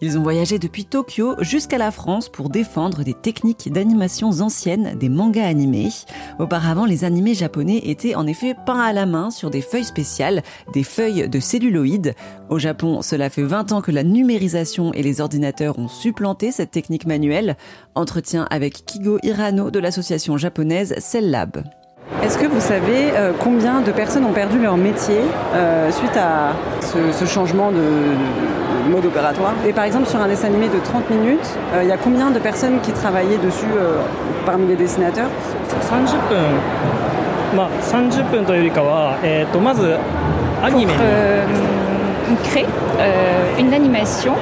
Ils ont voyagé depuis Tokyo jusqu'à la France pour défendre des techniques d'animation anciennes des mangas animés. Auparavant, les animés japonais étaient en effet peints à la main sur des feuilles spéciales, des feuilles de celluloïd. Au Japon, cela fait 20 ans que la numérisation et les ordinateurs ont supplanté cette technique manuelle. Entretien avec Kigo Hirano de l'association japonaise Cell Lab. Est-ce que vous savez euh, combien de personnes ont perdu leur métier euh, suite à ce, changement de, mode opératoire? Et par exemple, sur un dessin animé de 30 minutes, euh, il y a combien de personnes qui travaillaient dessus parmi les dessinateurs? 30 créer une animation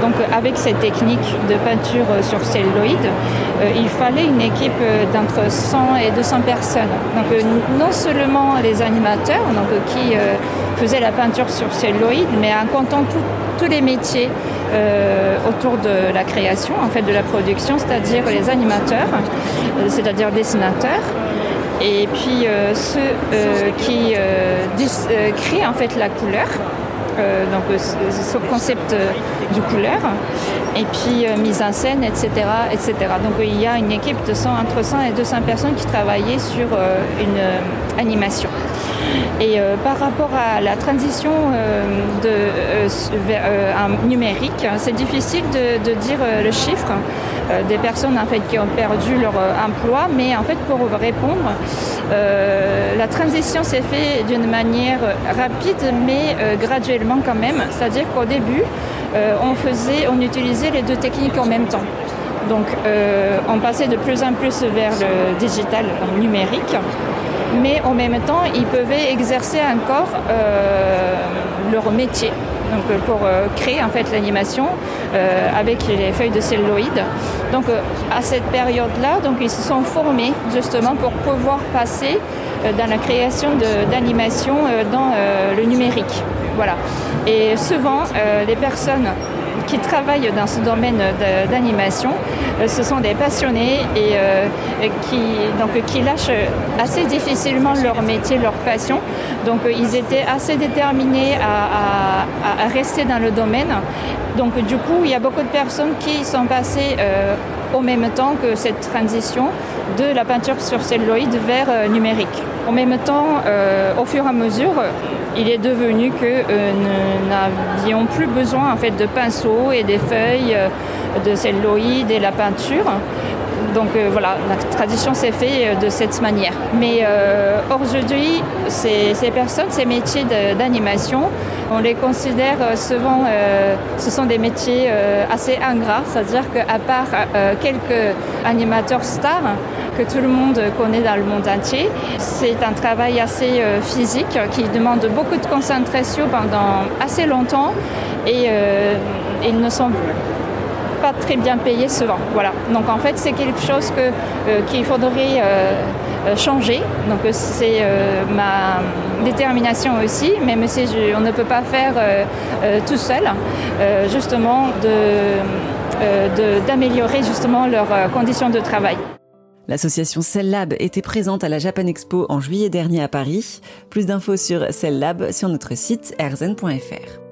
donc avec cette technique de peinture sur celluloïd, euh, il fallait une équipe d'entre 100 et 200 personnes. Donc euh, non seulement les animateurs donc, qui faisaient la peinture sur celluloïd, mais en comptant tous les métiers autour de la création, en fait de la production, c'est-à-dire les animateurs, c'est-à-dire dessinateurs, et puis ceux qui créent en fait la couleur euh, donc euh, ce concept euh, de couleur, et puis mise en scène, etc., etc. Donc il y a une équipe de 100, entre 100 et 200 personnes qui travaillaient sur une animation. Et par rapport à la transition numérique, c'est difficile de, dire le chiffre des personnes en fait, qui ont perdu leur emploi, mais en fait pour répondre, la transition s'est faite d'une manière rapide mais graduellement quand même. C'est-à-dire qu'au début, euh, on, utilisait les deux techniques en même temps. Donc euh, on passait de plus en plus vers le digital numérique, mais en même temps, ils pouvaient exercer encore euh, leur métier. Donc pour créer en fait l'animation avec les feuilles de celluloïd. Donc à cette période-là, donc ils se sont formés justement pour pouvoir passer dans la création d'animation dans le numérique. Voilà. Et souvent, euh, les personnes qui travaillent dans ce domaine d'animation, euh, ce sont des passionnés et, euh, qui, donc, qui lâchent assez difficilement leur métier, leur passion. Donc ils étaient assez déterminés à, rester dans le domaine. Donc du coup, il y a beaucoup de personnes qui sont passées au même temps que cette transition de la peinture sur celluloïd vers numérique. En même temps, au fur et à mesure, il est devenu que euh, nous n'avions plus besoin en fait de pinceaux et des feuilles euh, de celluloïd et la peinture. Donc euh, voilà, la tradition s'est faite de cette manière. Mais aujourd'hui, ces, personnes, ces métiers d'animation, on les considère souvent, ce sont des métiers assez ingrats, c'est-à-dire qu'à part quelques animateurs stars, que tout le monde connaît dans le monde entier. C'est un travail assez euh, physique qui demande beaucoup de concentration pendant assez longtemps et euh, ils ne sont pas très bien payés souvent. Voilà. Donc en fait c'est quelque chose que, euh, qu'il faudrait changer. Donc c'est ma détermination aussi, même si on ne peut pas faire tout seul, justement d'améliorer justement leurs conditions de travail. L'association Cell Lab était présente à la Japan Expo en juillet dernier à Paris. Plus d'infos sur Cell Lab sur notre site erzen.fr.